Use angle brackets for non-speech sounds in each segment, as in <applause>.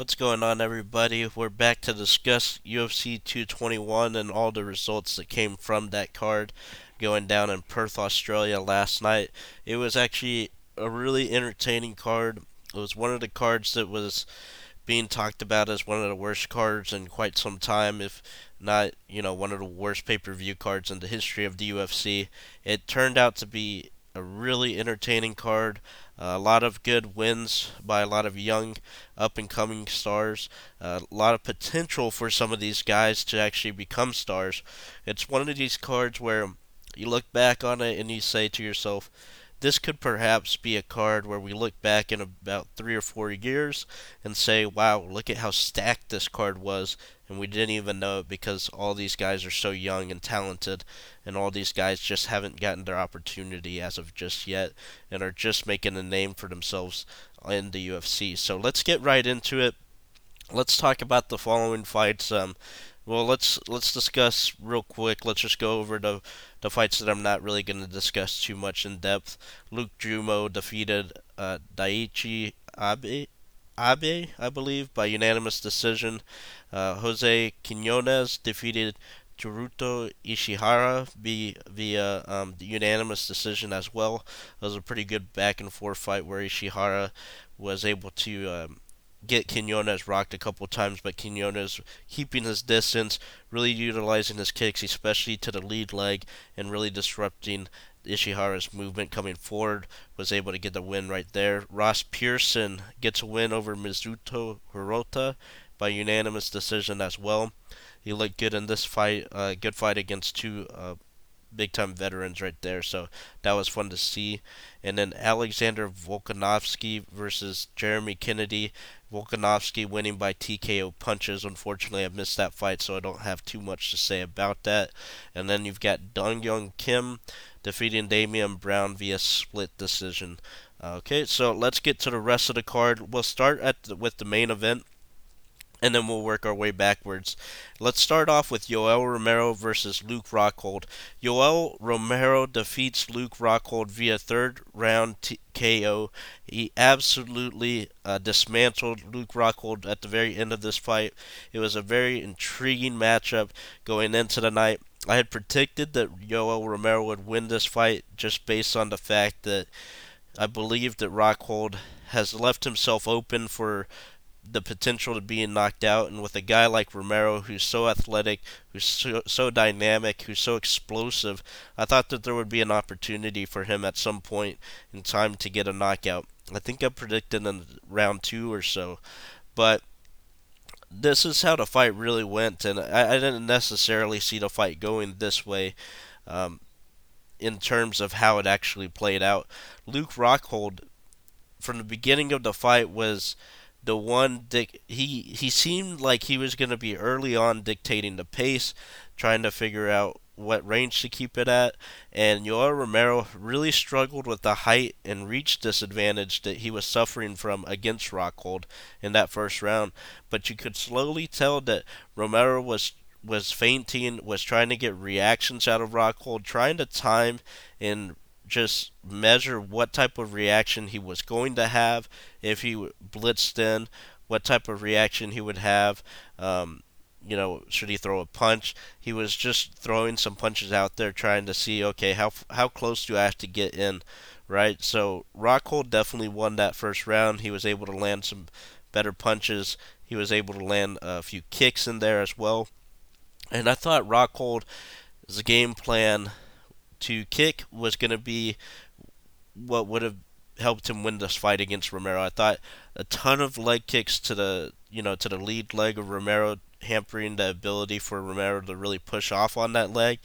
What's going on, everybody? We're back to discuss UFC 221 and all the results that came from that card going down in Perth, Australia last night. It was actually a really entertaining card. It was one of the cards that was being talked about as one of the worst cards in quite some time, if not, you know, one of the worst pay per view cards in the history of the UFC. It turned out to be a really entertaining card. Uh, a lot of good wins by a lot of young, up and coming stars. Uh, a lot of potential for some of these guys to actually become stars. It's one of these cards where you look back on it and you say to yourself, this could perhaps be a card where we look back in about three or four years and say, wow, look at how stacked this card was, and we didn't even know it because all these guys are so young and talented, and all these guys just haven't gotten their opportunity as of just yet, and are just making a name for themselves in the UFC. So let's get right into it. Let's talk about the following fights. Um, well, let's let's discuss real quick. Let's just go over the the fights that I'm not really going to discuss too much in depth. Luke Jumeau defeated uh, Daichi Abe, Abe, I believe, by unanimous decision. Uh, Jose Quinones defeated Teruto Ishihara via um, the unanimous decision as well. It was a pretty good back and forth fight where Ishihara was able to um, get Quinones rocked a couple times, but Quinones keeping his distance, really utilizing his kicks, especially to the lead leg, and really disrupting Ishihara's movement coming forward, was able to get the win right there. Ross Pearson gets a win over Mizuto Hirota by unanimous decision as well. He looked good in this fight, uh, good fight against two uh, big time veterans right there. So that was fun to see. And then Alexander Volkanovski versus Jeremy Kennedy. Volkanovski winning by TKO punches. Unfortunately, I missed that fight, so I don't have too much to say about that. And then you've got Dong Young Kim defeating Damien Brown via split decision. Okay, so let's get to the rest of the card. We'll start at the, with the main event and then we'll work our way backwards. Let's start off with Yoel Romero versus Luke Rockhold. Yoel Romero defeats Luke Rockhold via third round t- KO. He absolutely uh, dismantled Luke Rockhold at the very end of this fight. It was a very intriguing matchup going into the night. I had predicted that Yoel Romero would win this fight just based on the fact that I believe that Rockhold has left himself open for the potential to being knocked out. And with a guy like Romero, who's so athletic, who's so, so dynamic, who's so explosive, I thought that there would be an opportunity for him at some point in time to get a knockout. I think I predicted in round two or so. But this is how the fight really went, and I, I didn't necessarily see the fight going this way. Um, in terms of how it actually played out, Luke Rockhold, from the beginning of the fight, was the one dic- he he seemed like he was going to be early on dictating the pace, trying to figure out what range to keep it at, and Yoel Romero really struggled with the height and reach disadvantage that he was suffering from against Rockhold in that first round. But you could slowly tell that Romero was was feinting, was trying to get reactions out of Rockhold, trying to time and just measure what type of reaction he was going to have if he blitzed in, what type of reaction he would have. Um, you know, should he throw a punch? He was just throwing some punches out there, trying to see, okay, how how close do I have to get in, right? So Rockhold definitely won that first round. He was able to land some better punches. He was able to land a few kicks in there as well. And I thought Rockhold's game plan to kick was going to be what would have helped him win this fight against Romero. I thought a ton of leg kicks to the you know to the lead leg of Romero, hampering the ability for Romero to really push off on that leg,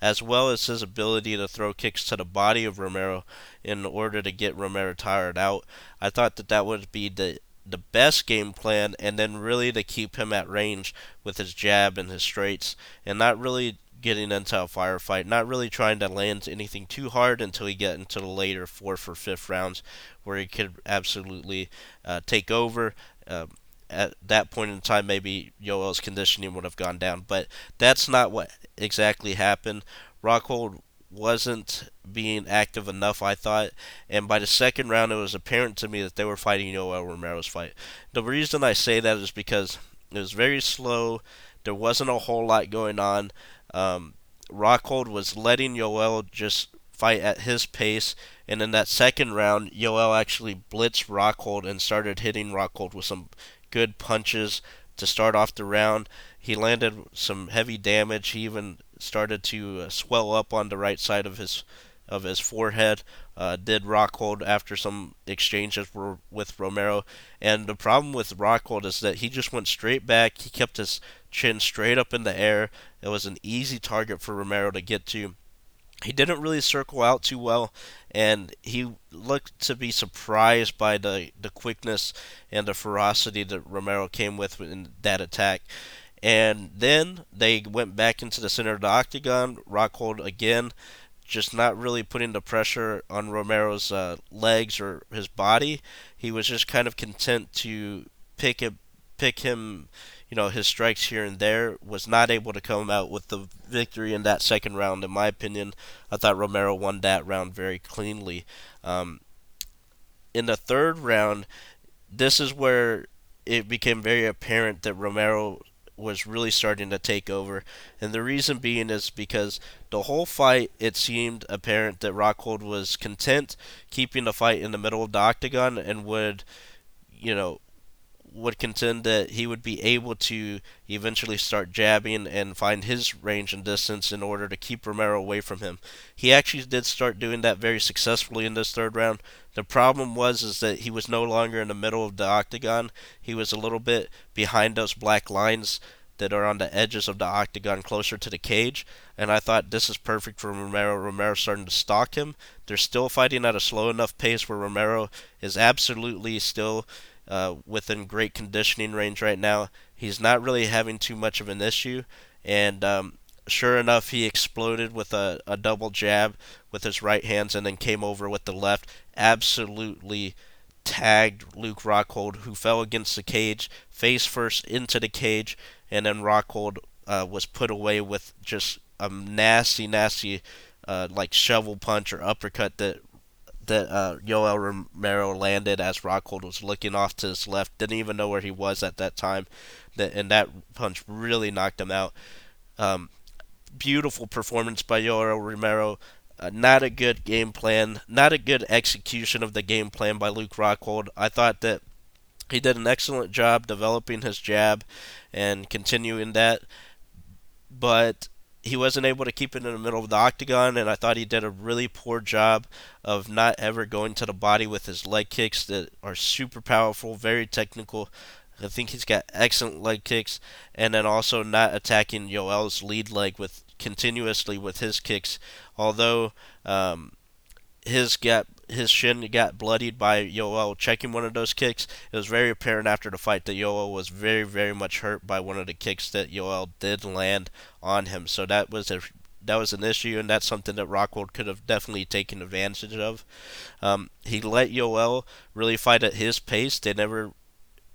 as well as his ability to throw kicks to the body of Romero in order to get Romero tired out. I thought that that would be the the best game plan, and then really to keep him at range with his jab and his straights, and not really getting into a firefight, not really trying to land anything too hard until he get into the later fourth or fifth rounds, where he could absolutely uh, take over. Uh, at that point in time, maybe Yoel's conditioning would have gone down, but that's not what exactly happened. Rockhold wasn't being active enough, I thought. And by the second round, it was apparent to me that they were fighting Yoel Romero's fight. The reason I say that is because it was very slow. There wasn't a whole lot going on. Um, Rockhold was letting Yoel just fight at his pace. And in that second round, Yoel actually blitzed Rockhold and started hitting Rockhold with some good punches to start off the round. He landed some heavy damage. He even started to uh, swell up on the right side of his of his forehead. Uh, did Rockhold after some exchanges with Romero. And the problem with Rockhold is that he just went straight back. He kept his chin straight up in the air. It was an easy target for Romero to get to. He didn't really circle out too well, and he looked to be surprised by the, the quickness and the ferocity that Romero came with in that attack. And then they went back into the center of the octagon. Rockhold again, just not really putting the pressure on Romero's uh, legs or his body. He was just kind of content to pick it, pick him, you know, his strikes here and there. Was not able to come out with the victory in that second round. In my opinion, I thought Romero won that round very cleanly. Um, in the third round, this is where it became very apparent that Romero was really starting to take over. And the reason being is because the whole fight, it seemed apparent that Rockhold was content keeping the fight in the middle of the octagon and would, you know, would contend that he would be able to eventually start jabbing and find his range and distance in order to keep Romero away from him. He actually did start doing that very successfully in this third round. The problem was is that he was no longer in the middle of the octagon. He was a little bit behind those black lines that are on the edges of the octagon closer to the cage. And I thought this is perfect for Romero. Romero starting to stalk him. They're still fighting at a slow enough pace where Romero is absolutely still uh, within great conditioning range right now. He's not really having too much of an issue. And um, sure enough, he exploded with a, a double jab with his right hands and then came over with the left. Absolutely tagged Luke Rockhold, who fell against the cage, face first into the cage, and then Rockhold uh, was put away with just a nasty, nasty, uh, like shovel punch or uppercut that that uh, Yoel Romero landed as Rockhold was looking off to his left, didn't even know where he was at that time, and that punch really knocked him out. Um, beautiful performance by Yoel Romero. Uh, not a good game plan, not a good execution of the game plan by Luke Rockhold. I thought that he did an excellent job developing his jab and continuing that, but he wasn't able to keep it in the middle of the octagon, and I thought he did a really poor job of not ever going to the body with his leg kicks that are super powerful, very technical. I think he's got excellent leg kicks, and then also not attacking Yoel's lead leg with continuously with his kicks. Although um, his got his shin got bloodied by Yoel checking one of those kicks. It was very apparent after the fight that Yoel was very, very much hurt by one of the kicks that Yoel did land on him. So that was a that was an issue, and that's something that Rockhold could have definitely taken advantage of. Um, he let Yoel really fight at his pace. They never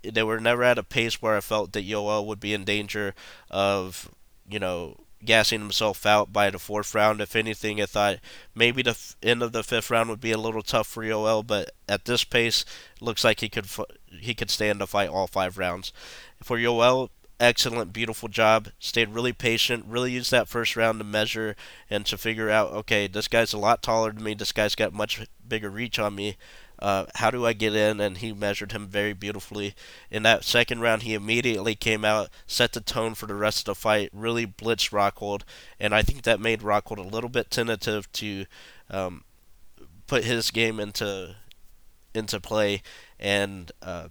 they were never at a pace where I felt that Yoel would be in danger of you know gassing himself out by the fourth round. If anything, I thought maybe the f- end of the fifth round would be a little tough for Yoel, but at this pace, looks like he could f- he could stand to fight all five rounds. For Yoel, excellent, beautiful job. Stayed really patient. Really used that first round to measure and to figure out, okay, this guy's a lot taller than me. This guy's got much bigger reach on me. Uh, how do I get in? And he measured him very beautifully. In that second round, he immediately came out, set the tone for the rest of the fight, really blitzed Rockhold, and I think that made Rockhold a little bit tentative to um, put his game into into play, and uh,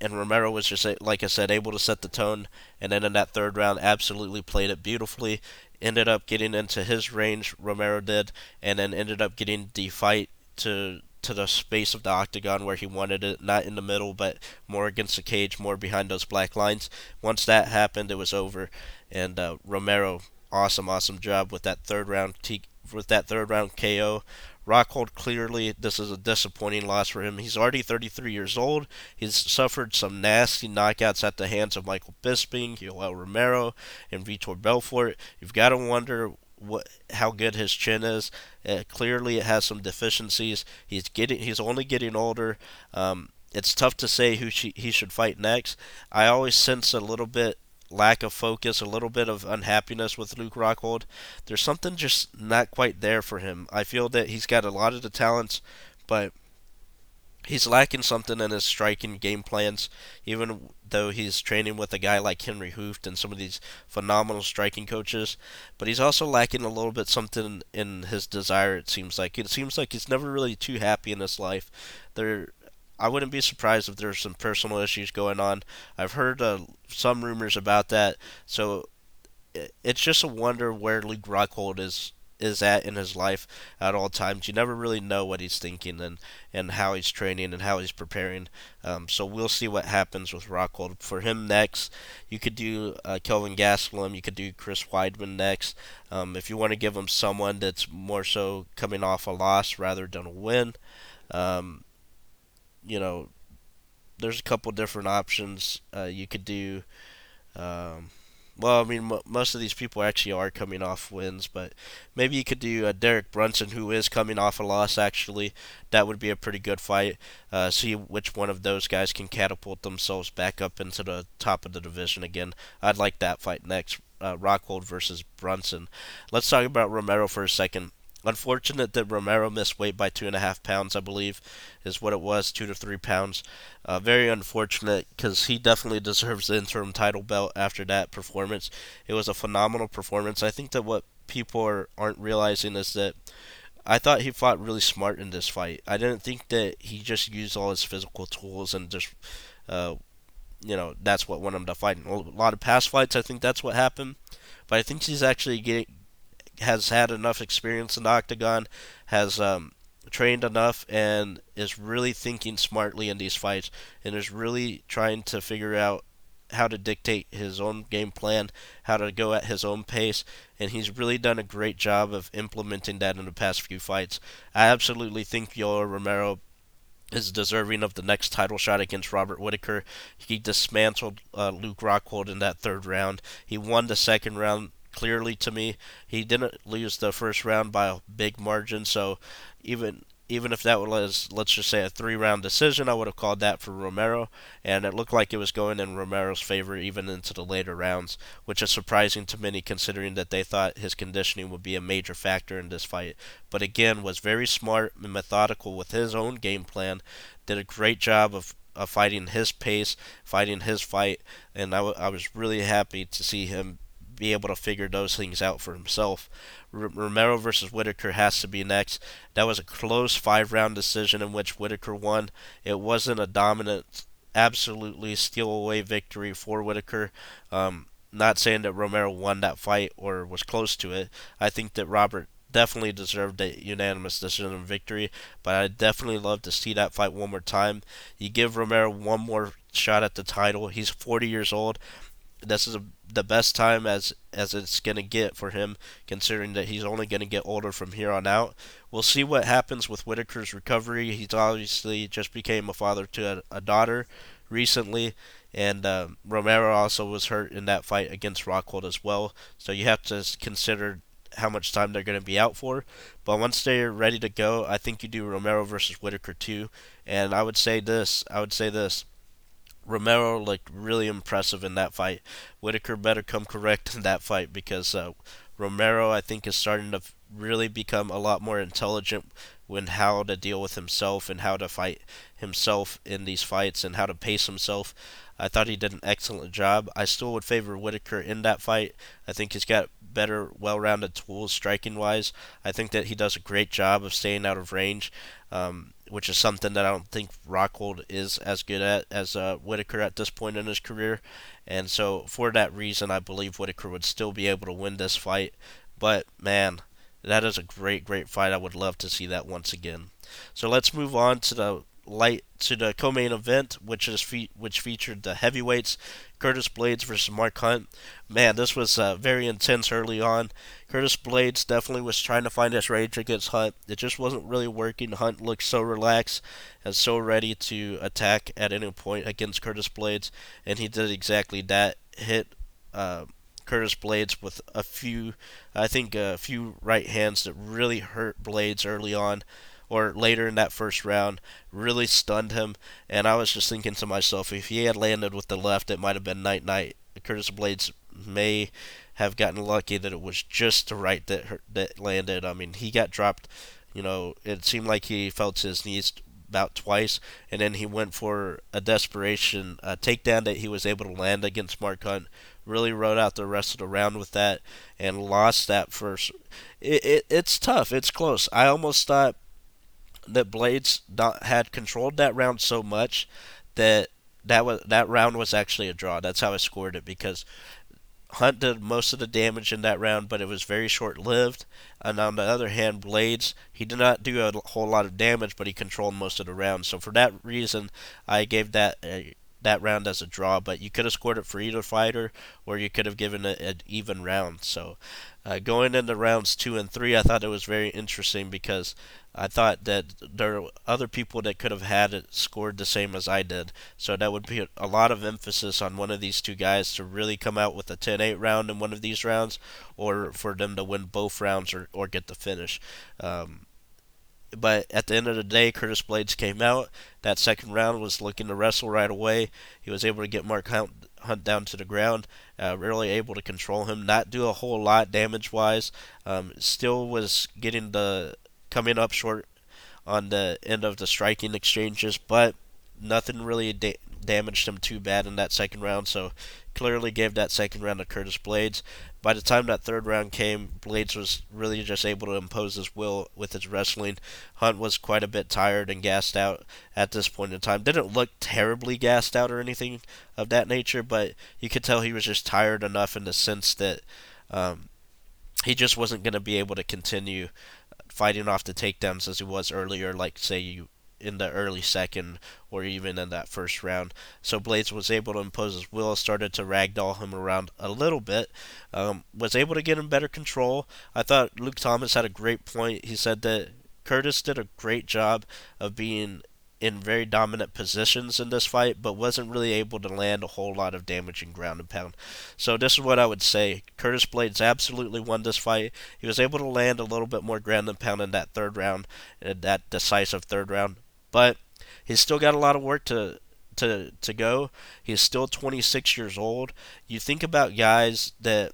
and Romero was just like I said, able to set the tone, and then in that third round, absolutely played it beautifully. Ended up getting into his range, Romero did, and then ended up getting the fight to to the space of the octagon where he wanted it, not in the middle, but more against the cage, more behind those black lines. Once that happened, it was over, and uh, Romero, awesome, awesome job with that third round t- with that third round KO. Rockhold clearly this is a disappointing loss for him. He's already 33 years old. He's suffered some nasty knockouts at the hands of Michael Bisping, Yoel Romero, and Vitor Belfort. You've got to wonder what how good his chin is. Uh, clearly, it has some deficiencies. He's getting he's only getting older. Um, it's tough to say who she, he should fight next. I always sense a little bit lack of focus, a little bit of unhappiness with Luke Rockhold. There's something just not quite there for him. I feel that he's got a lot of the talents, but he's lacking something in his striking game plans, even though he's training with a guy like Henry Hooft and some of these phenomenal striking coaches. But he's also lacking a little bit something in his desire, it seems like. It seems like he's never really too happy in his life. There I wouldn't be surprised if there's some personal issues going on. I've heard uh, some rumors about that, so it's just a wonder where Luke Rockhold is is at in his life at all times. You never really know what he's thinking and, and how he's training and how he's preparing. Um, so we'll see what happens with Rockhold. For him next, you could do uh, Kelvin Gastelum, you could do Chris Weidman next. Um, if you want to give him someone that's more so coming off a loss rather than a win. Um, you know, there's a couple different options. Uh, you could do. Um, well, I mean, m- most of these people actually are coming off wins, but maybe you could do a Derek Brunson, who is coming off a loss. Actually, that would be a pretty good fight. Uh, see which one of those guys can catapult themselves back up into the top of the division again. I'd like that fight next. Uh, Rockhold versus Brunson. Let's talk about Romero for a second. Unfortunate that Romero missed weight by two and a half pounds, I believe, is what it was, two to three pounds. Uh, very unfortunate because he definitely deserves the interim title belt after that performance. It was a phenomenal performance. I think that what people are, aren't realizing is that I thought he fought really smart in this fight. I didn't think that he just used all his physical tools and just, uh, you know, that's what won him to fight. A lot of past fights, I think that's what happened. But I think he's actually getting, has had enough experience in the octagon, has um, trained enough, and is really thinking smartly in these fights, and is really trying to figure out how to dictate his own game plan, how to go at his own pace, and he's really done a great job of implementing that in the past few fights. I absolutely think Yoel Romero is deserving of the next title shot against Robert Whitaker. He dismantled uh, Luke Rockhold in that third round. He won the second round clearly to me. He didn't lose the first round by a big margin, so even even if that was let's just say a three round decision, I would have called that for Romero, and it looked like it was going in Romero's favor even into the later rounds, which is surprising to many considering that they thought his conditioning would be a major factor in this fight. But again, was very smart and methodical with his own game plan, did a great job of of fighting his pace, fighting his fight, and I, w- I was really happy to see him be able to figure those things out for himself. R- Romero versus Whitaker has to be next. That was a close five round decision in which Whitaker won. It wasn't a dominant, absolutely steal away victory for Whitaker. Um, not saying that Romero won that fight or was close to it. I think that Robert definitely deserved a unanimous decision victory, but I'd definitely love to see that fight one more time. You give Romero one more shot at the title. He's 40 years old this is a, the best time as as it's gonna get for him, considering that he's only gonna get older from here on out. We'll see what happens with Whitaker's recovery. He's obviously just became a father to a, a daughter recently, and uh, Romero also was hurt in that fight against Rockhold as well. So you have to consider how much time they're going to be out for. But once they're ready to go, I think you do Romero versus Whitaker too. And I would say this. I would say this. Romero looked really impressive in that fight. Whitaker better come correct in that fight because uh, Romero, I think, is starting to really become a lot more intelligent when how to deal with himself and how to fight himself in these fights and how to pace himself. I thought he did an excellent job. I still would favor Whitaker in that fight. I think he's got better, well-rounded tools striking wise. I think that he does a great job of staying out of range. Um, which is something that I don't think Rockhold is as good at as uh, Whitaker at this point in his career. And so, for that reason, I believe Whitaker would still be able to win this fight. But, man, that is a great, great fight. I would love to see that once again. So, let's move on to the light to the co-main event, which is fe- which featured the heavyweights Curtis Blaydes versus Mark Hunt. Man, this was uh, very intense early on. Curtis Blaydes definitely was trying to find his range against Hunt. It just wasn't really working. Hunt looked so relaxed and so ready to attack at any point against Curtis Blaydes, and he did exactly that. Hit uh, Curtis Blaydes with a few, I think a few right hands that really hurt Blaydes early on or later in that first round really stunned him. And I was just thinking to myself, if he had landed with the left, it might have been night night. Curtis Blaydes may have gotten lucky that it was just the right that that landed. I mean, he got dropped. You know, it seemed like he felt his knees about twice, and then he went for a desperation takedown that he was able to land against Mark Hunt. Really rode out the rest of the round with that, and lost that first. It, it it's tough. It's close. I almost thought that Blaydes had controlled that round so much that that was that round was actually a draw. That's how I scored it because Hunt did most of the damage in that round, but it was very short lived. And on the other hand, Blaydes, he did not do a whole lot of damage, but he controlled most of the round. So for that reason, I gave that a, that round as a draw. But you could have scored it for either fighter, or you could have given it an even round. So uh, going into rounds two and three, I thought it was very interesting because I thought that there are other people that could have had it scored the same as I did. So that would be a lot of emphasis on one of these two guys to really come out with a 10-8 round in one of these rounds, or for them to win both rounds or, or get the finish. Um, but at the end of the day, Curtis Blaydes came out. That second round was looking to wrestle right away. He was able to get Mark Hunt, Hunt down to the ground, uh, really able to control him, not do a whole lot damage wise. Um, still was getting the coming up short on the end of the striking exchanges, but nothing really da- damaged him too bad in that second round. So clearly gave that second round to Curtis Blaydes. By the time that third round came, Blaydes was really just able to impose his will with his wrestling. Hunt was quite a bit tired and gassed out at this point in time. Didn't look terribly gassed out or anything of that nature, but you could tell he was just tired enough in the sense that um, he just wasn't going to be able to continue fighting off the takedowns as he was earlier, like say you in the early second or even in that first round. So Blaydes was able to impose his will, started to ragdoll him around a little bit, um, was able to get him better control. I thought Luke Thomas had a great point. He said that Curtis did a great job of being in very dominant positions in this fight, but wasn't really able to land a whole lot of damaging ground and pound. So this is what I would say: Curtis Blaydes absolutely won this fight. He was able to land a little bit more ground and pound in that third round, in that decisive third round, but he's still got a lot of work to to to go. He's still 26 years old. You think about guys that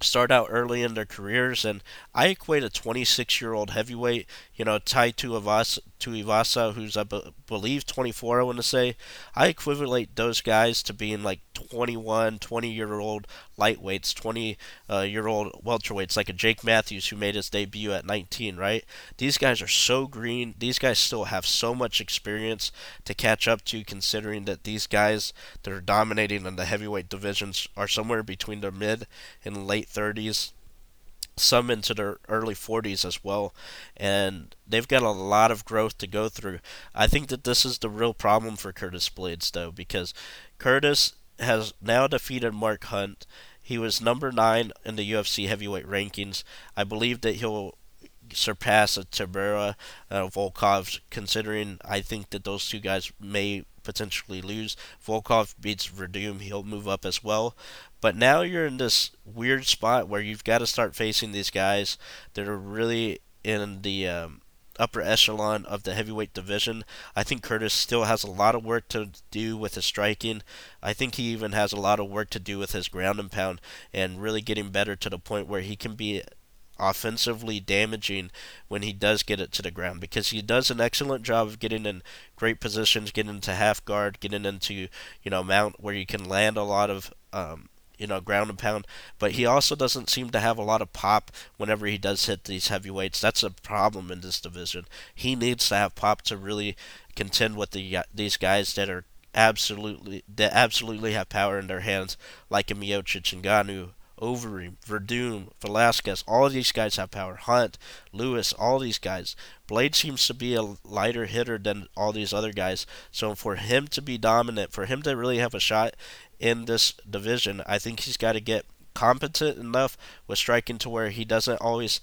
start out early in their careers, and I equate a 26 year old heavyweight, you know, Tai Tuivasa, who's I believe 24, I want to say, I equivalent those guys to being like 21, 20 year old lightweights, 20 uh, year old welterweights, like a Jake Matthews who made his debut at 19, right? These guys are so green. These guys still have so much experience to catch up to, considering that these guys that are dominating in the heavyweight divisions are somewhere between their mid and late 30s some into their early 40s as well, and they've got a lot of growth to go through. I think that this is the real problem for Curtis Blaydes, though, because Curtis has now defeated Mark Hunt. He was number nine in the UFC heavyweight rankings. I believe that he'll surpass a Tybura uh, Volkov, considering I think that those two guys may potentially lose. Volkov beats Werdum, he'll move up as well. But now you're in this weird spot where you've got to start facing these guys that are really in the um, upper echelon of the heavyweight division. I think Curtis still has a lot of work to do with his striking. I think he even has a lot of work to do with his ground and pound and really getting better to the point where he can be offensively damaging when he does get it to the ground because he does an excellent job of getting in great positions, getting into half guard, getting into you know mount where you can land a lot of um, you know, ground and pound. But he also doesn't seem to have a lot of pop whenever he does hit these heavyweights. That's a problem in this division. He needs to have pop to really contend with the these guys that are absolutely that absolutely have power in their hands, like a Miocic and Ngannou, Overeem, Werdum, Velasquez, all these guys have power. Hunt, Lewis, all these guys. Blade seems to be a lighter hitter than all these other guys. So for him to be dominant, for him to really have a shot in this division, I think he's got to get competent enough with striking to where he doesn't always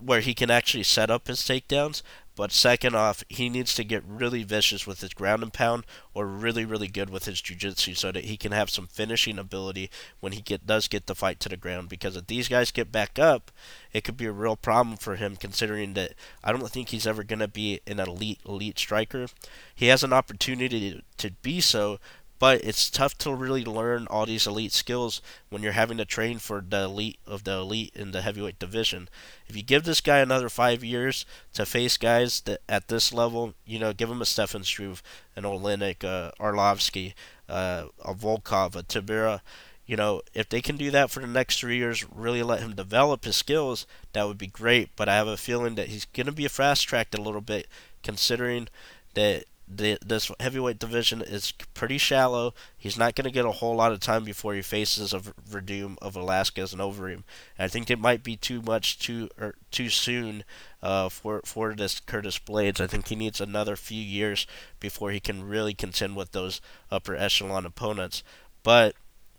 where he can actually set up his takedowns, But second off, he needs to get really vicious with his ground and pound or really, really good with his jiu-jitsu so that he can have some finishing ability when he get does get the fight to the ground. Because if these guys get back up, it could be a real problem for him considering that I don't think he's ever going to be an elite, elite striker. He has an opportunity to, to be so, but it's tough to really learn all these elite skills when you're having to train for the elite of the elite in the heavyweight division. If you give this guy another five years to face guys that at this level, you know, give him a Stefan Struve, an Oleinik, uh, Arlovsky, uh, a Volkov, a Tybura. You know, if they can do that for the next three years, really let him develop his skills, that would be great. But I have a feeling that he's going to be fast tracked a little bit, considering that the, this heavyweight division is pretty shallow. He's not going to get a whole lot of time before he faces a Werdum of Velasquez and Overeem. And I think it might be too much too or too soon uh, for for this Curtis Blaydes. I think he needs another few years before he can really contend with those upper echelon opponents. But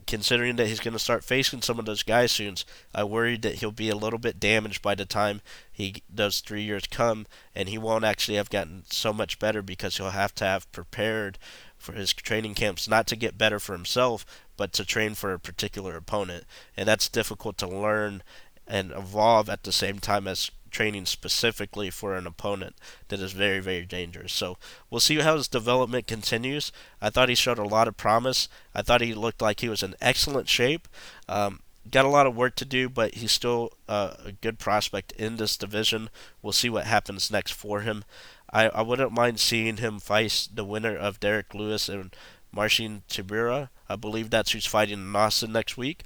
considering that he's going to start facing some of those guys soon, I worried that he'll be a little bit damaged by the time he those three years come, and he won't actually have gotten so much better because he'll have to have prepared for his training camps not to get better for himself, but to train for a particular opponent, and that's difficult to learn and evolve at the same time as training specifically for an opponent that is very, very dangerous. So we'll see how his development continues. I thought he showed a lot of promise. I thought he looked like he was in excellent shape. Um, got a lot of work to do, but he's still uh, a good prospect in this division. We'll see what happens next for him. I, I wouldn't mind seeing him face the winner of Derek Lewis and Marcin Tybura. I believe that's who's fighting in Austin next week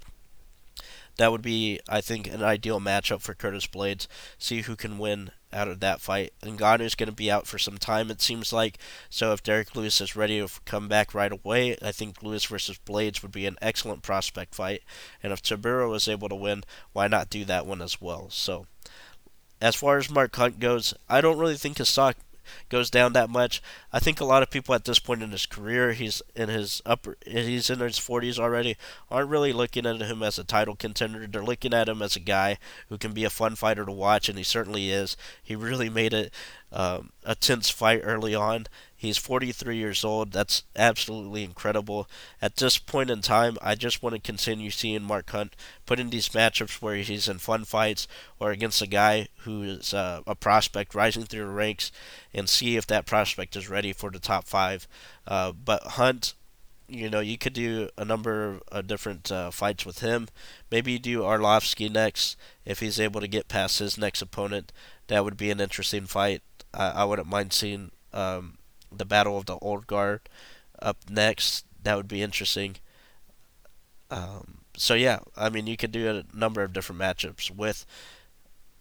that would be, I think, an ideal matchup for Curtis Blaydes. See who can win out of that fight. Ngannou's going to be out for some time, it seems like. So if Derek Lewis is ready to come back right away, I think Lewis versus Blaydes would be an excellent prospect fight. And if Tybura was able to win, why not do that one as well? So as far as Mark Hunt goes, I don't really think his stock goes down that much. I think a lot of people at this point in his career, he's in his upper, he's in his 40s already, aren't really looking at him as a title contender. They're looking at him as a guy who can be a fun fighter to watch, and he certainly is. He really made it um, a tense fight early on. He's 43 years old. That's absolutely incredible. At this point in time, I just want to continue seeing Mark Hunt put in these matchups where he's in fun fights or against a guy who is uh, a prospect rising through the ranks and see if that prospect is ready for the top five. Uh, but Hunt, you know, you could do a number of different uh, fights with him. Maybe you do Arlovsky next if he's able to get past his next opponent. That would be an interesting fight. I, I wouldn't mind seeing um, the Battle of the Old Guard up next. That would be interesting. Um, so yeah, I mean, you could do a number of different matchups with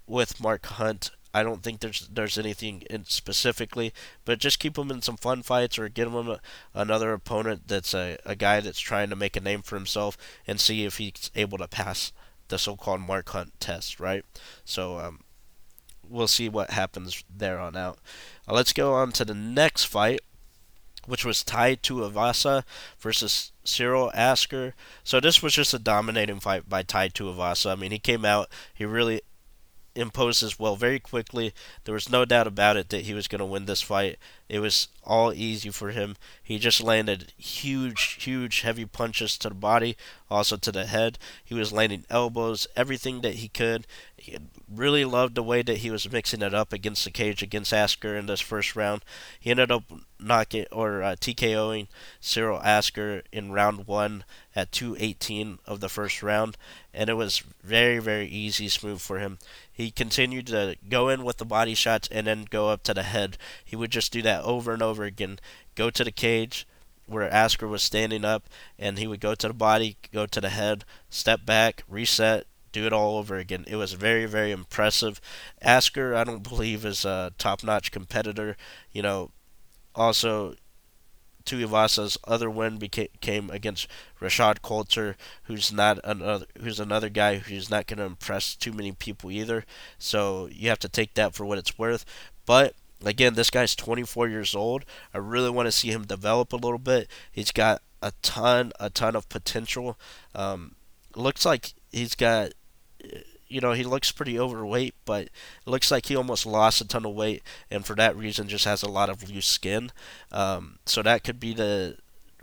with Mark Hunt. I don't think there's there's anything specifically, but just keep him in some fun fights or get him a, another opponent that's a, a guy that's trying to make a name for himself and see if he's able to pass the so-called Mark Hunt test, right? So um, we'll see what happens there on out. Uh, let's go on to the next fight, which was Tai Tuivasa versus Cyril Asker. So this was just a dominating fight by Tai Tuivasa. I mean, he came out, he really imposed his will very quickly. There was no doubt about it that he was going to win this fight. It was all easy for him. He just landed huge, huge, heavy punches to the body, also to the head. He was landing elbows, everything that he could. He really loved the way that he was mixing it up against the cage against Asker in this first round. He ended up knocking or uh, TKOing Cyril Asker in round one at 218 of the first round, and it was very, very easy, smooth for him. He continued to go in with the body shots and then go up to the head. He would just do that over and over again. Go to the cage where Asker was standing up, and he would go to the body, go to the head, step back, reset, do it all over again. It was very, very impressive. Asker, I don't believe, is a top-notch competitor. You know, also Tuivasa's other win became, came against Rashad Coulter, who's not another who's another guy who's not going to impress too many people either. So you have to take that for what it's worth. But again, this guy's 24 years old. I really want to see him develop a little bit. He's got a ton, a ton of potential. Um, looks like he's got you know, he looks pretty overweight, but it looks like he almost lost a ton of weight, and for that reason, just has a lot of loose skin. Um, so that could be the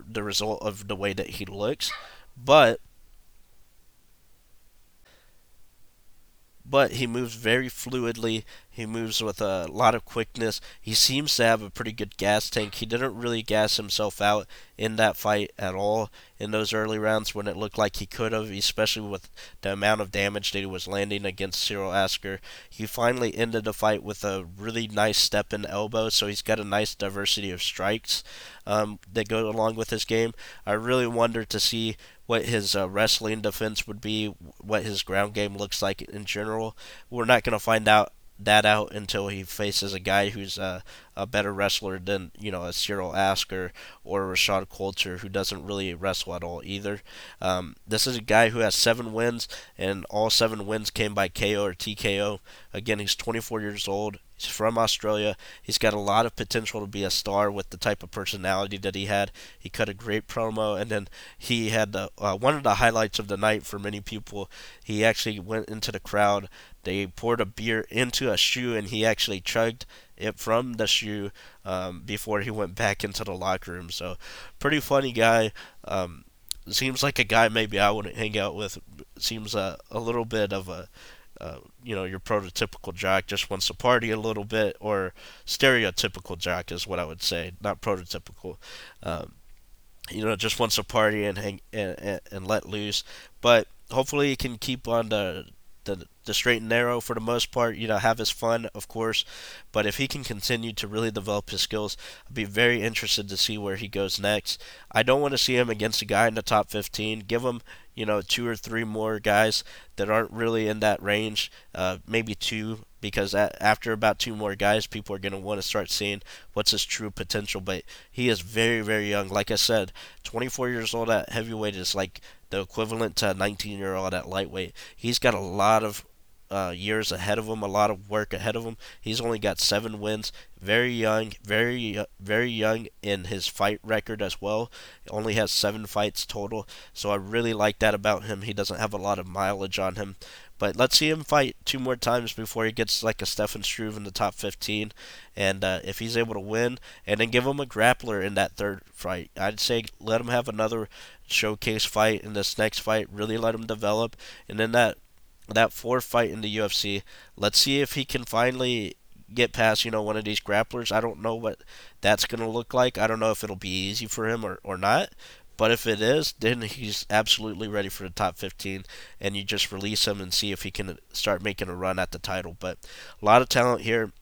the result of the way that he looks. But but he moves very fluidly. He moves with a lot of quickness. He seems to have a pretty good gas tank. He didn't really gas himself out in that fight at all in those early rounds when it looked like he could have, especially with the amount of damage that he was landing against Cyril Asker. He finally ended the fight with a really nice step and elbow, so he's got a nice diversity of strikes um, that go along with his game. I really wonder to see what his uh, wrestling defense would be, what his ground game looks like in general. We're not going to find out that out until he faces a guy who's uh, a better wrestler than you know a Cyril Asker or Rashad Coulter, who doesn't really wrestle at all either. Um, this is a guy who has seven wins, and all seven wins came by KO or TKO. Again, he's 24 years old. He's from Australia. He's got a lot of potential to be a star with the type of personality that he had. He cut a great promo, and then he had the, uh, one of the highlights of the night for many people. He actually went into the crowd. They poured a beer into a shoe, and he actually chugged it from the shoe um, before he went back into the locker room. So, pretty funny guy. Um, seems like a guy maybe I wouldn't hang out with. Seems a, a little bit of a uh, you know, your prototypical jock just wants to party a little bit, or stereotypical jock is what I would say, not prototypical. Um, you know, just wants to party and hang and, and, let loose. But hopefully, he can keep on the the the straight and narrow for the most part. You know, have his fun, of course, but if he can continue to really develop his skills, I'd be very interested to see where he goes next. I don't want to see him against a guy in the top 15. Give him, you know, two or three more guys that aren't really in that range, uh, maybe two, because after about two more guys, people are going to want to start seeing what's his true potential. But he is very, very young. Like I said, 24 years old at heavyweight is like the equivalent to a 19 year old at lightweight. He's got a lot of uh, years ahead of him, a lot of work ahead of him. He's only got seven wins. Very young, very very young in his fight record as well. Only has seven fights total, so I really like that about him. He doesn't have a lot of mileage on him. But let's see him fight two more times before he gets like a Stefan Struve in the top 15. And uh, if he's able to win, and then give him a grappler in that third fight, I'd say let him have another showcase fight in this next fight. Really let him develop, and then that that four fight in the UFC. Let's see if he can finally get past, you know, one of these grapplers. I don't know what that's going to look like. I don't know if it'll be easy for him or, or not. But if it is, then he's absolutely ready for the top 15, and you just release him and see if he can start making a run at the title. But a lot of talent here.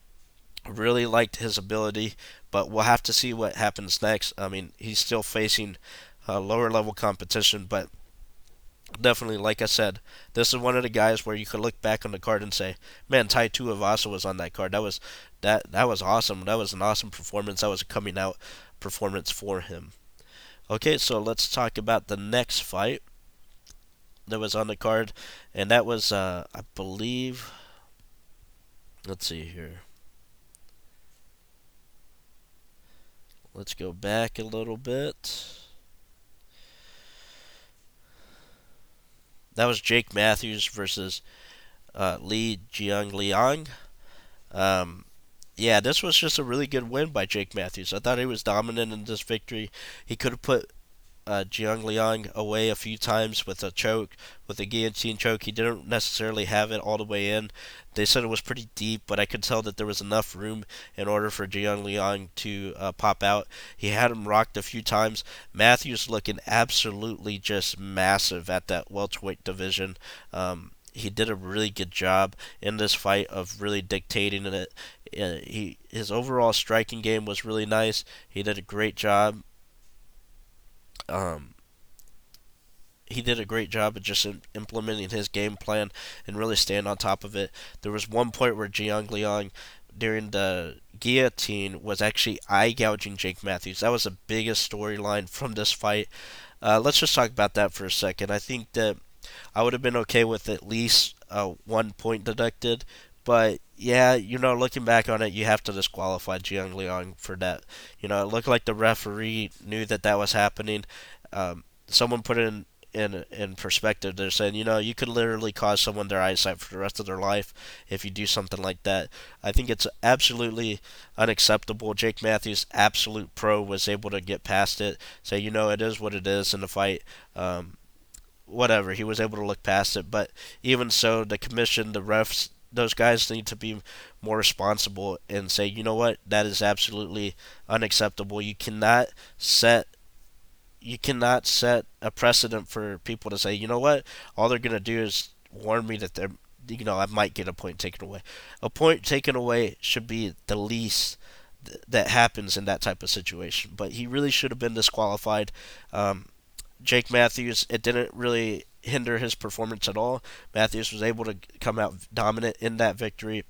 Really liked his ability, but we'll have to see what happens next. I mean, he's still facing uh, lower level competition, but definitely, like I said, this is one of the guys where you could look back on the card and say, "Man, Tai Tuivasa was on that card. That was that that was awesome. That was an awesome performance. That was a coming out performance for him." Okay, so let's talk about the next fight that was on the card, and that was, uh, I believe. Let's see here. Let's go back a little bit. That was Jake Matthews versus uh, Li Jingliang. Um, yeah, this was just a really good win by Jake Matthews. I thought he was dominant in this victory. He could have put uh, Jiang Liang away a few times with a choke, with a guillotine choke. He didn't necessarily have it all the way in. They said it was pretty deep, but I could tell that there was enough room in order for Jiang Liang to uh, pop out. He had him rocked a few times. Matthews looking absolutely just massive at that welterweight division. Um, he did a really good job in this fight of really dictating it. Uh, he his overall striking game was really nice. He did a great job um, he did a great job of just implementing his game plan and really staying on top of it. There was one point where Jiang Liang, during the guillotine, was actually eye gouging Jake Matthews. That was the biggest storyline from this fight. Uh, let's just talk about that for a second. I think that I would have been okay with at least uh, one point deducted, but yeah, you know, looking back on it, you have to disqualify Jiang Liang for that. You know, it looked like the referee knew that that was happening. Um, someone put in in in perspective. They're saying, you know, you could literally cause someone their eyesight for the rest of their life if you do something like that. I think it's absolutely unacceptable. Jake Matthews, absolute pro, was able to get past it. Say, you know, it is what it is in the fight. Um, whatever, he was able to look past it. But even so, the commission, the refs, those guys need to be more responsible and say, you know what, that is absolutely unacceptable. You cannot set you cannot set a precedent for people to say, you know what, all they're gonna do is warn me that they're, you know, I might get a point taken away. A point taken away should be the least th- that happens in that type of situation. But he really should have been disqualified. Um, Jake Matthews, it didn't really hinder his performance at all. Matthews was able to come out dominant in that victory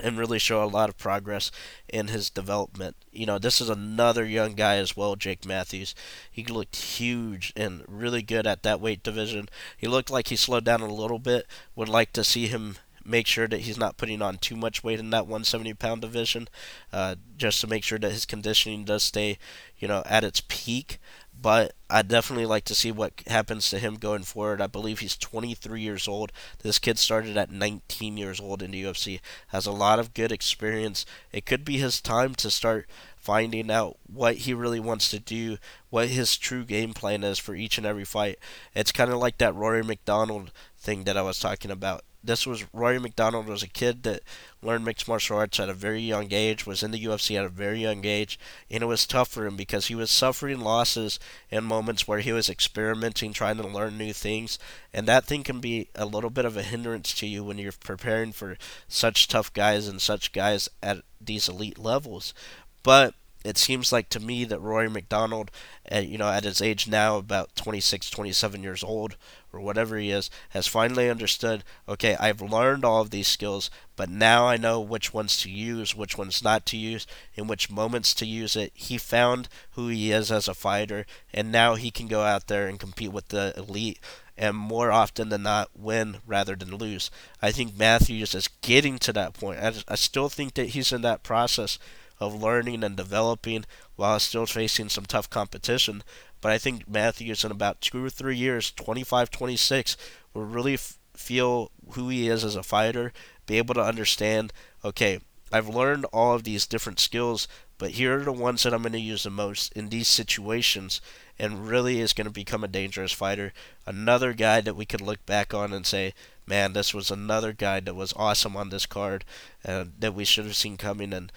and really show a lot of progress in his development. You know, this is another young guy as well, Jake Matthews. He looked huge and really good at that weight division. He looked like he slowed down a little bit. Would like to see him make sure that he's not putting on too much weight in that 170 pound division, uh, just to make sure that his conditioning does stay, you know, at its peak but I definitely like to see what happens to him going forward. I believe he's 23 years old. This kid started at 19 years old in the UFC. Has a lot of good experience. It could be his time to start finding out what he really wants to do, what his true game plan is for each and every fight. It's kind of like that Rory MacDonald thing that I was talking about this was Rory MacDonald was a kid that learned mixed martial arts at a very young age, was in the UFC at a very young age, and it was tough for him because he was suffering losses in moments where he was experimenting, trying to learn new things, and that thing can be a little bit of a hindrance to you when you're preparing for such tough guys and such guys at these elite levels. But it seems like to me that Rory MacDonald, you know, at his age now, about 26, 27 years old, or whatever he is, has finally understood, okay, I've learned all of these skills, but now I know which ones to use, which ones not to use, in which moments to use it. He found who he is as a fighter, and now he can go out there and compete with the elite and more often than not win rather than lose. I think Matthews is getting to that point. I, I still think that he's in that process of learning and developing while still facing some tough competition. But I think Matthews, in about two or three years, 25, 26, will really f- feel who he is as a fighter, be able to understand, okay, I've learned all of these different skills, but here are the ones that I'm going to use the most in these situations, and really is going to become a dangerous fighter. Another guy that we could look back on and say, man, this was another guy that was awesome on this card, uh, that we should have seen coming, and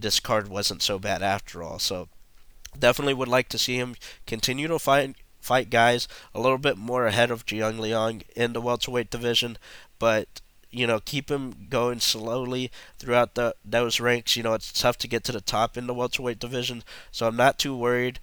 this card wasn't so bad after all. So definitely would like to see him continue to fight fight guys a little bit more ahead of Jingliang in the welterweight division, but you know keep him going slowly throughout the those ranks. You know it's tough to get to the top in the welterweight division, so I'm not too worried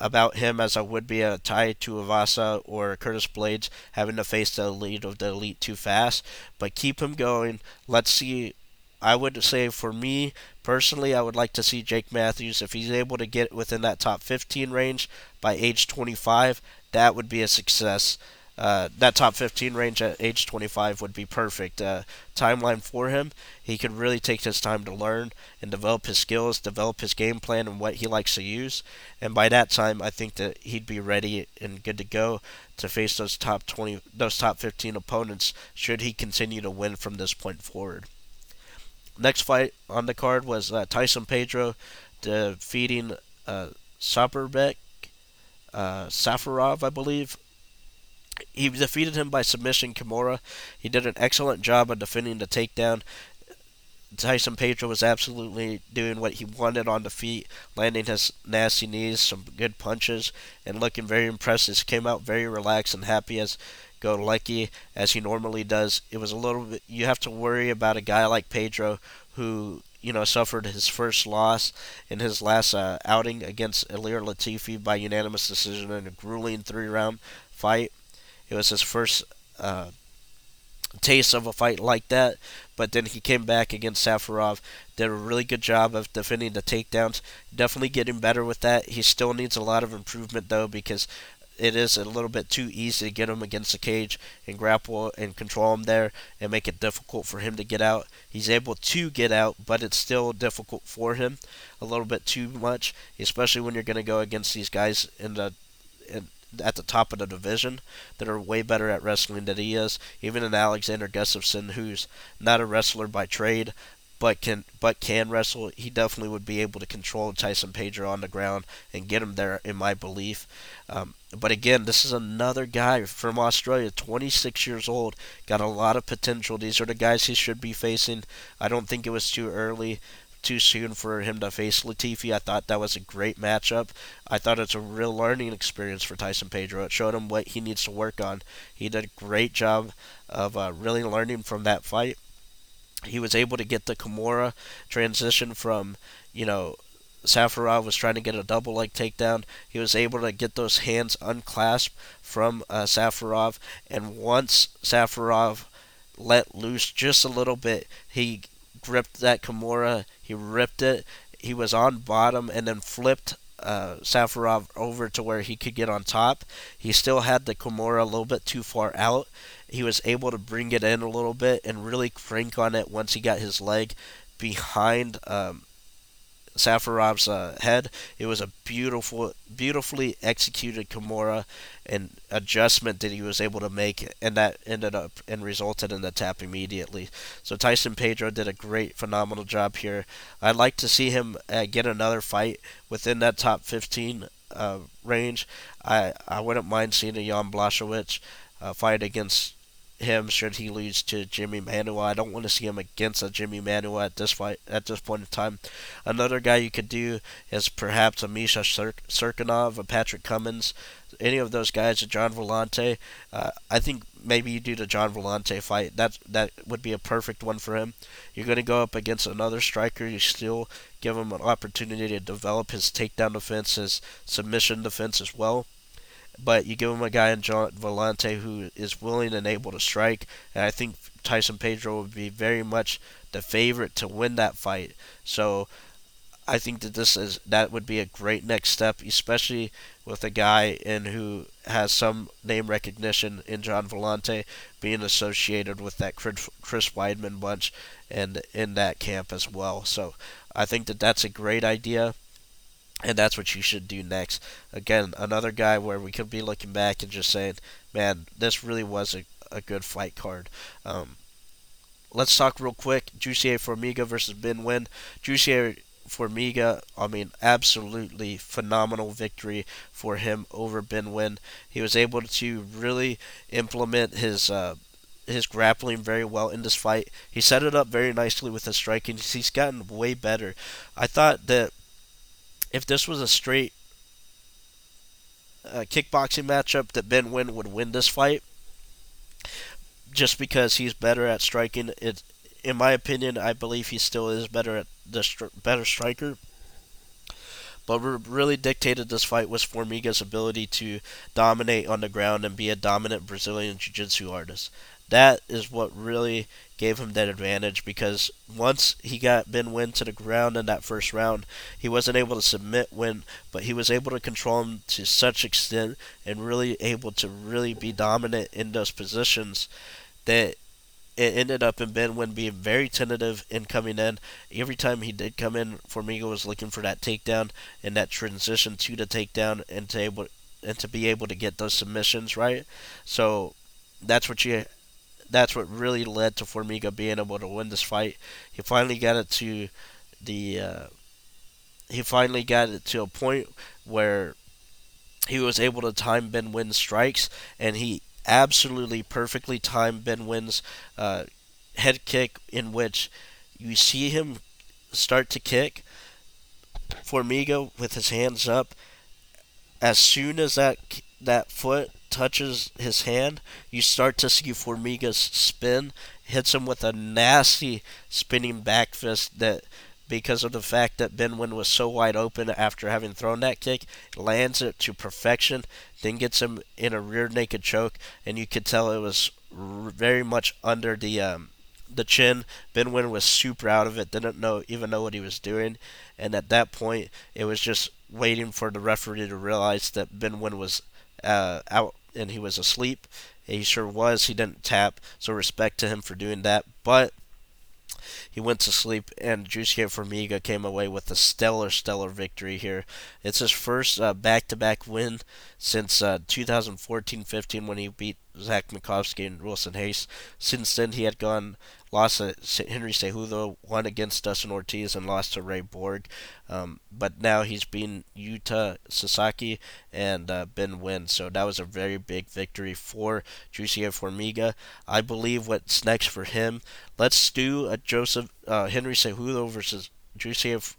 about him as I would be a tie to Tuivasa or Curtis Blaydes having to face the elite of the elite too fast. But keep him going. Let's see I would say for me personally, I would like to see Jake Matthews if he's able to get within that top 15 range by age 25. That would be a success. Uh, that top 15 range at age 25 would be perfect uh, timeline for him. He could really take his time to learn and develop his skills, develop his game plan and what he likes to use. And by that time, I think that he'd be ready and good to go to face those top 20, those top 15 opponents. Should he continue to win from this point forward? Next fight on the card was uh, Tyson Pedro defeating uh, Saparbek uh, Safarov, I believe. He defeated him by submission Kimura. He did an excellent job of defending the takedown. Tyson Pedro was absolutely doing what he wanted on the feet, landing his nasty knees, some good punches, and looking very impressive. He came out very relaxed and happy as go lucky as he normally does. It was a little bit. You have to worry about a guy like Pedro who you know suffered his first loss in his last uh, outing against Ilir Latifi by unanimous decision in a grueling three-round fight. It was his first uh, taste of a fight like that, but then he came back against Safarov, did a really good job of defending the takedowns. Definitely getting better with that. He still needs a lot of improvement though because it is a little bit too easy to get him against the cage and grapple and control him there and make it difficult for him to get out. He's able to get out, but it's still difficult for him a little bit too much, especially when you're going to go against these guys in the in, at the top of the division that are way better at wrestling than he is. Even an Alexander Gustafsson, who's not a wrestler by trade, but can but can wrestle, he definitely would be able to control Tyson Pedro on the ground and get him there, in my belief. Um, but again, this is another guy from Australia, 26 years old, got a lot of potential. These are the guys he should be facing. I don't think it was too early too soon for him to face Latifi. I thought that was a great matchup. I thought it's a real learning experience for Tyson Pedro. It showed him what he needs to work on. He did a great job of uh, really learning from that fight he was able to get the Kimura transition from, you know, Safarov was trying to get a double leg takedown. He was able to get those hands unclasped from uh, Safarov, and once Safarov let loose just a little bit, he gripped that Kimura, he ripped it, he was on bottom, and then flipped uh, Safarov over to where he could get on top. He still had the Kimura a little bit too far out, he was able to bring it in a little bit and really crank on it once he got his leg behind um, Safarov's uh, head. It was a beautiful, beautifully executed Kimura and adjustment that he was able to make, and that ended up and resulted in the tap immediately. So Tyson Pedro did a great, phenomenal job here. I'd like to see him uh, get another fight within that top 15 uh, range. I I wouldn't mind seeing a Jan Blachowicz uh, fight against him should he lose to Jimmy Manuwa. I don't want to see him against a Jimmy Manuwa at this fight at this point in time. Another guy you could do is perhaps a Misha Cirkunov, a Patrick Cummins, any of those guys, a Gian Villante. Uh, I think maybe you do the Gian Villante fight. That that would be a perfect one for him. You're going to go up against another striker. You still give him an opportunity to develop his takedown defense, his submission defense as well but you give him a guy in Gian Villante who is willing and able to strike, and I think Tyson Pedro would be very much the favorite to win that fight. So I think that this is that would be a great next step, especially with a guy in who has some name recognition in Gian Villante being associated with that Chris Weidman bunch and in that camp as well. So I think that that's a great idea. And that's what you should do next. Again, another guy where we could be looking back and just saying, man, this really was a, a good fight card. Um, let's talk real quick. Jussier Formiga versus Ben Nguyen. Jussier Formiga, I mean, absolutely phenomenal victory for him over Ben Nguyen. He was able to really implement his uh, his grappling very well in this fight. He set it up very nicely with his striking. He's gotten way better. I thought that if this was a straight uh, kickboxing matchup, that Ben Nguyen would win this fight, just because he's better at striking. It, in my opinion, I believe he still is better at the better striker. But what really dictated this fight was Formiga's ability to dominate on the ground and be a dominant Brazilian Jiu-Jitsu artist. That is what really gave him that advantage because once he got Ben Nguyen to the ground in that first round, he wasn't able to submit Nguyen, but he was able to control him to such extent and really able to really be dominant in those positions that it ended up in Ben Nguyen being very tentative in coming in. Every time he did come in, Formiga was looking for that takedown and that transition to the takedown and to able and to be able to get those submissions right. So that's what you that's what really led to Formiga being able to win this fight. He finally got it to the uh, he finally got it to a point where he was able to time Ben Nguyen's strikes, and he absolutely perfectly timed Ben Nguyen's uh, head kick, in which you see him start to kick. Formiga with his hands up. As soon as that that foot touches his hand, you start to see Formiga's spin, hits him with a nasty spinning back fist that because of the fact that Ben Nguyen was so wide open after having thrown that kick, lands it to perfection, then gets him in a rear naked choke, and you could tell it was very much under the um, the chin. Ben Nguyen was super out of it, didn't know even know what he was doing, and at that point, it was just waiting for the referee to realize that Ben Nguyen was uh, out and he was asleep. He sure was. He didn't tap, so respect to him for doing that. But he went to sleep, and Jussier Formiga came away with a stellar, stellar victory here. It's his first uh, back-to-back win since 2014-15 uh, when he beat Zach Makovsky and Wilson Reis. Since then, he had gone lost to Henry Cejudo, won against Dustin Ortiz, and lost to Ray Borg. Um, but now he's been Yuta Sasaki and uh, Ben Nguyen. So that was a very big victory for Jussier Formiga. I believe what's next for him. Let's do a Joseph uh, Henry Cejudo versus Jussier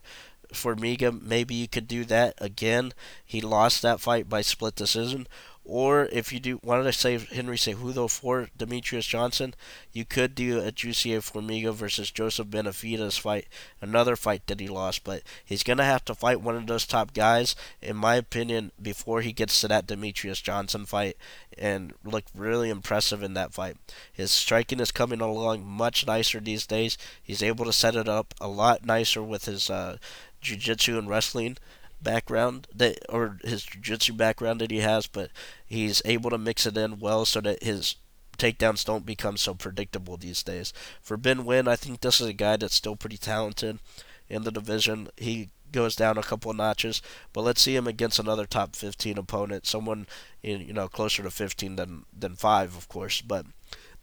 Formiga. Maybe you could do that again. He lost that fight by split decision. Or if you do wanted to save Henry Cejudo for Demetrious Johnson, you could do a Jussier Formiga versus Joseph Benavidez fight, another fight that he lost. But he's gonna have to fight one of those top guys, in my opinion, before he gets to that Demetrious Johnson fight and look really impressive in that fight. His striking is coming along much nicer these days. He's able to set it up a lot nicer with his uh, jiu-jitsu and wrestling background that or his jiu-jitsu background that he has, but he's able to mix it in well so that his takedowns don't become so predictable these days. For Ben Nguyen, I think this is a guy that's still pretty talented in the division. He goes down a couple of notches, but let's see him against another top 15 opponent, someone you know closer to 15 than than 5, of course, but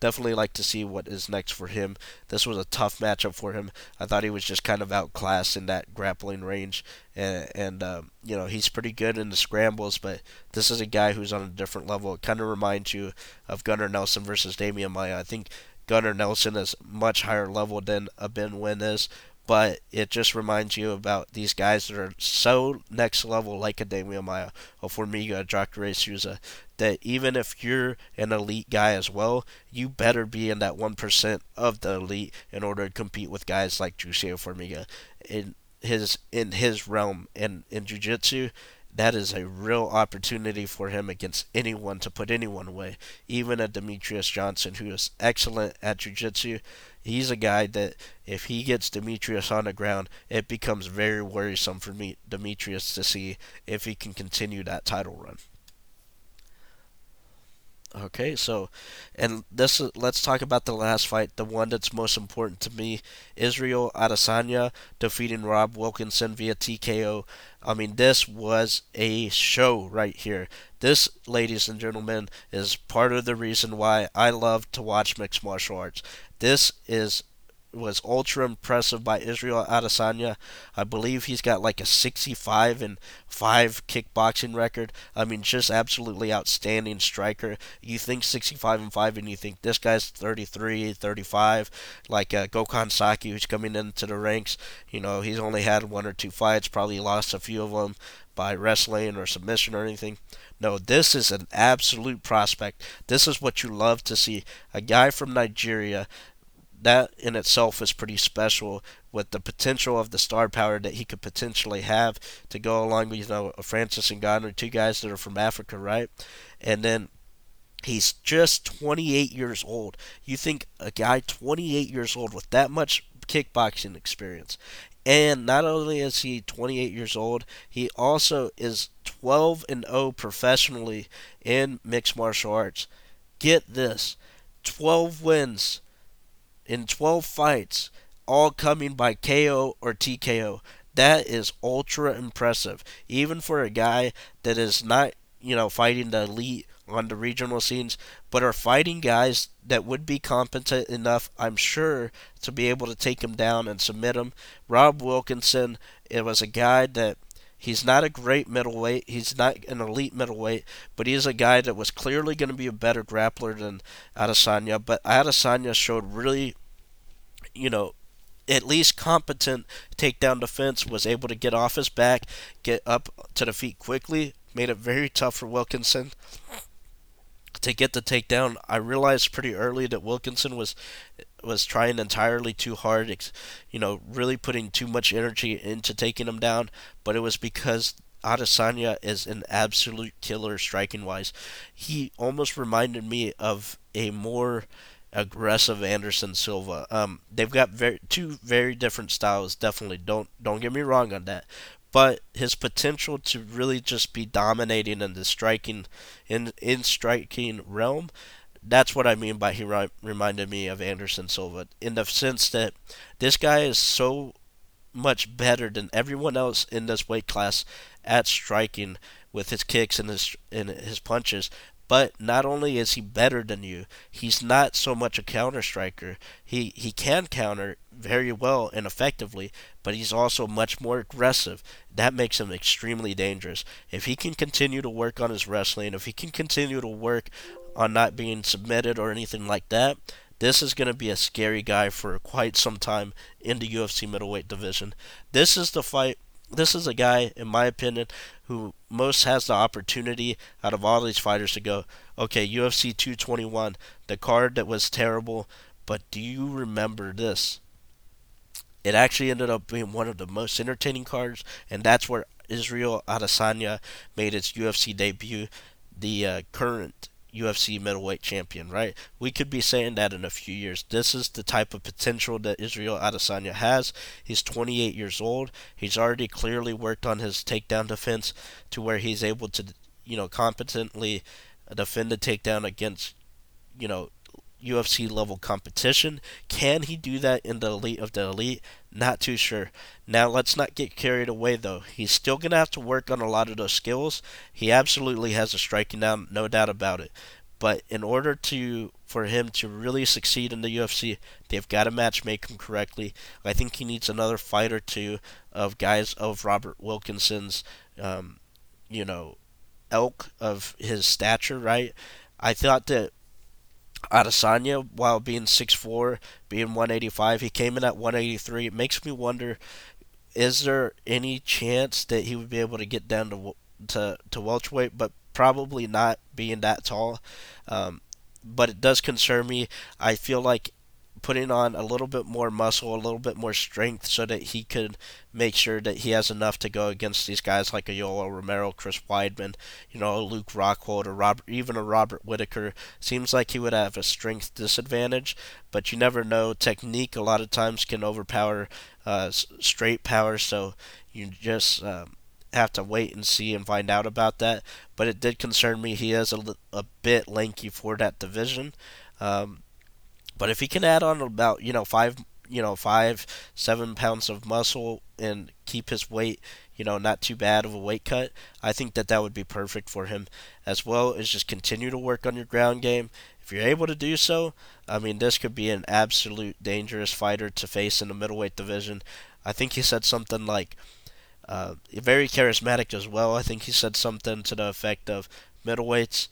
definitely like to see what is next for him. This was a tough matchup for him. I thought he was just kind of outclassed in that grappling range, and, and um, you know he's pretty good in the scrambles. But this is a guy who's on a different level. It kind of reminds you of Gunnar Nelson versus Demian Maia. I think Gunnar Nelson is much higher level than a Ben Nguyen is, but it just reminds you about these guys that are so next level, like a Demian Maia, a Formiga, a Jacare Souza, that even if you're an elite guy as well, you better be in that 1% of the elite in order to compete with guys like Jussier Formiga in his in his realm. And in jiu-jitsu that is a real opportunity for him against anyone to put anyone away. Even a Demetrious Johnson, who is excellent at jiu-jitsu, he's a guy that if he gets Demetrious on the ground, it becomes very worrisome for me, Demetrious to see if he can continue that title run. Okay, so, and this is, let's talk about the last fight, the one that's most important to me. Israel Adesanya defeating Rob Wilkinson via TKO. I mean, this was a show right here. This, ladies and gentlemen, is part of the reason why I love to watch mixed martial arts. This is was ultra impressive by Israel Adesanya. I believe he's got like a 65 and 5 kickboxing record. I mean, just absolutely outstanding striker. You think 65 and 5 and you think this guy's 33, 35, like uh, Gokhan Saki who's coming into the ranks. You know, he's only had one or two fights, probably lost a few of them by wrestling or submission or anything. No, this is an absolute prospect. This is what you love to see. A guy from Nigeria that in itself is pretty special with the potential of the star power that he could potentially have to go along with you know Francis and Ngannou, two guys that are from Africa, right? And then he's just 28 years old. You think a guy 28 years old with that much kickboxing experience, and not only is he 28 years old, he also is 12 and 0 professionally in mixed martial arts. Get this, 12 wins in 12 fights, all coming by KO or TKO. That is ultra impressive, even for a guy that is not, you know, fighting the elite on the regional scenes, but are fighting guys that would be competent enough, I'm sure, to be able to take him down and submit him. Rob Wilkinson, it was a guy that He's not a great middleweight. He's not an elite middleweight, but he is a guy that was clearly going to be a better grappler than Adesanya. But Adesanya showed really you know, at least competent takedown defense, was able to get off his back, get up to the feet quickly, made it very tough for Wilkinson to get the takedown. I realized pretty early that Wilkinson was was trying entirely too hard, you know, really putting too much energy into taking him down, but it was because Adesanya is an absolute killer striking wise. He almost reminded me of a more aggressive Anderson Silva. Um, they've got very two very different styles. Definitely don't don't get me wrong on that. But his potential to really just be dominating in the striking in in striking realm that's what I mean by he reminded me of Anderson Silva in the sense that this guy is so much better than everyone else in this weight class at striking with his kicks and his and his punches. But not only is he better than you, he's not so much a counter striker. He he can counter very well and effectively, but he's also much more aggressive. That makes him extremely dangerous. If he can continue to work on his wrestling, if he can continue to work on not being submitted or anything like that, this is going to be a scary guy for quite some time in the UFC middleweight division. This is the fight. This is a guy, in my opinion, who most has the opportunity out of all these fighters to go, okay, UFC 221, the card that was terrible, but do you remember this? It actually ended up being one of the most entertaining cards, and that's where Israel Adesanya made its UFC debut. The uh, current UFC middleweight champion, right? We could be saying that in a few years. This is the type of potential that Israel Adesanya has. He's 28 years old. He's already clearly worked on his takedown defense to where he's able to, you know, competently defend a takedown against, you know, UFC level competition. Can he do that in the elite of the elite? Not too sure. Now, let's not get carried away, though. He's still going to have to work on a lot of those skills. He absolutely has a striking down, no doubt about it. But in order to for him to really succeed in the UFC, they've got to match make him correctly. I think he needs another fight or two of guys of Robert Wilkinson's, um, you know, elk of his stature, right? I thought that Adesanya, while being 6'4", being 185, he came in at 183. It makes me wonder, is there any chance that he would be able to get down to to, to welterweight? But probably not, being that tall. Um, but it does concern me. I feel like putting on a little bit more muscle, a little bit more strength, so that he could make sure that he has enough to go against these guys like a Yoel Romero, Chris Weidman, you know, Luke Rockhold, or Robert, even a Robert Whitaker. Seems like he would have a strength disadvantage, but you never know. Technique a lot of times can overpower uh, straight power, so you just. Um, have to wait and see and find out about that. But it did concern me. He is a, a bit lanky for that division. Um, but if he can add on about you know five you know five seven pounds of muscle and keep his weight you know not too bad of a weight cut, I think that that would be perfect for him as well as just continue to work on your ground game. If you're able to do so, I mean this could be an absolute dangerous fighter to face in the middleweight division. I think he said something like. Uh, very charismatic as well. I think he said something to the effect of middleweights.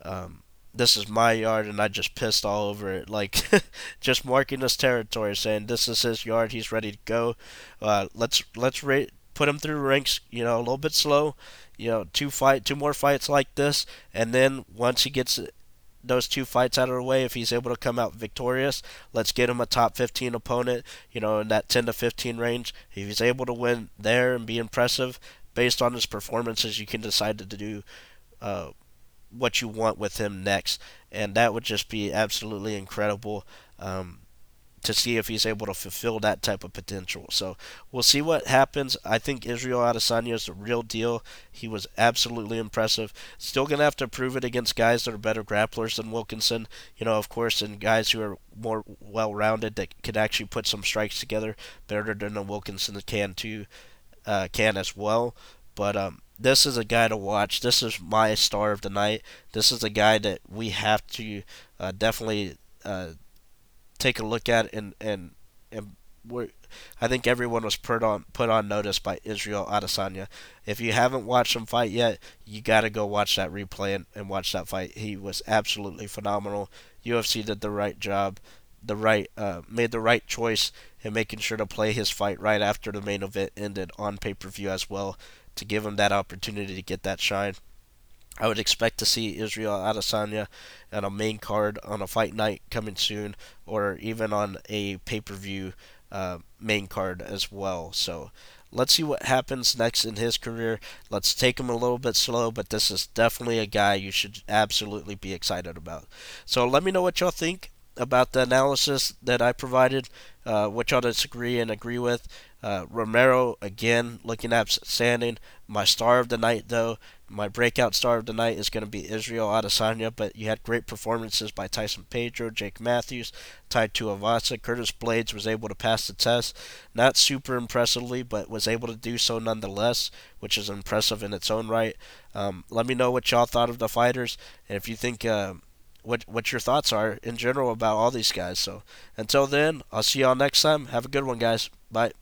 Um, this is my yard and I just pissed all over it. Like <laughs> just marking this territory, saying this is his yard. He's ready to go. Uh, let's let's rate, put him through ranks. You know, a little bit slow. You know, two fight, two more fights like this, and then once he gets those two fights out of the way, if he's able to come out victorious, let's get him a top 15 opponent. You know, in that 10 to 15 range. If he's able to win there and be impressive based on his performances, you can decide to do. Uh, what you want with him next, and that would just be absolutely incredible um, to see if he's able to fulfill that type of potential. So we'll see what happens. I think Israel Adesanya is the real deal. He was absolutely impressive. Still gonna have to prove it against guys that are better grapplers than Wilkinson. You know, of course, and guys who are more well-rounded that can actually put some strikes together better than Wilkinson can too, uh, can as well. But um, this is a guy to watch. This is my star of the night. This is a guy that we have to uh, definitely uh, take a look at and and and we I think everyone was put on put on notice by Israel Adesanya. If you haven't watched him fight yet, you got to go watch that replay and, and watch that fight. He was absolutely phenomenal. UFC did the right job, the right uh, made the right choice in making sure to play his fight right after the main event ended on pay per view as well to give him that opportunity to get that shine. I would expect to see Israel Adesanya on a main card on a fight night coming soon, or even on a pay per view uh, main card as well. So let's see what happens next in his career. Let's take him a little bit slow, but this is definitely a guy you should absolutely be excited about. So let me know what y'all think. about the analysis that I provided, uh, which y'all disagree and agree with. Uh, Romero, again, looking outstanding. My star of the night, though, my breakout star of the night is going to be Israel Adesanya, but you had great performances by Tyson Pedro, Jake Matthews, Tai Tuivasa. Curtis Blaydes was able to pass the test, not super impressively, but was able to do so nonetheless, which is impressive in its own right. Um, let me know what y'all thought of the fighters, and if you think uh, what what your thoughts are in general about all these guys. So until then, I'll see y'all next time. Have a good one, guys. Bye.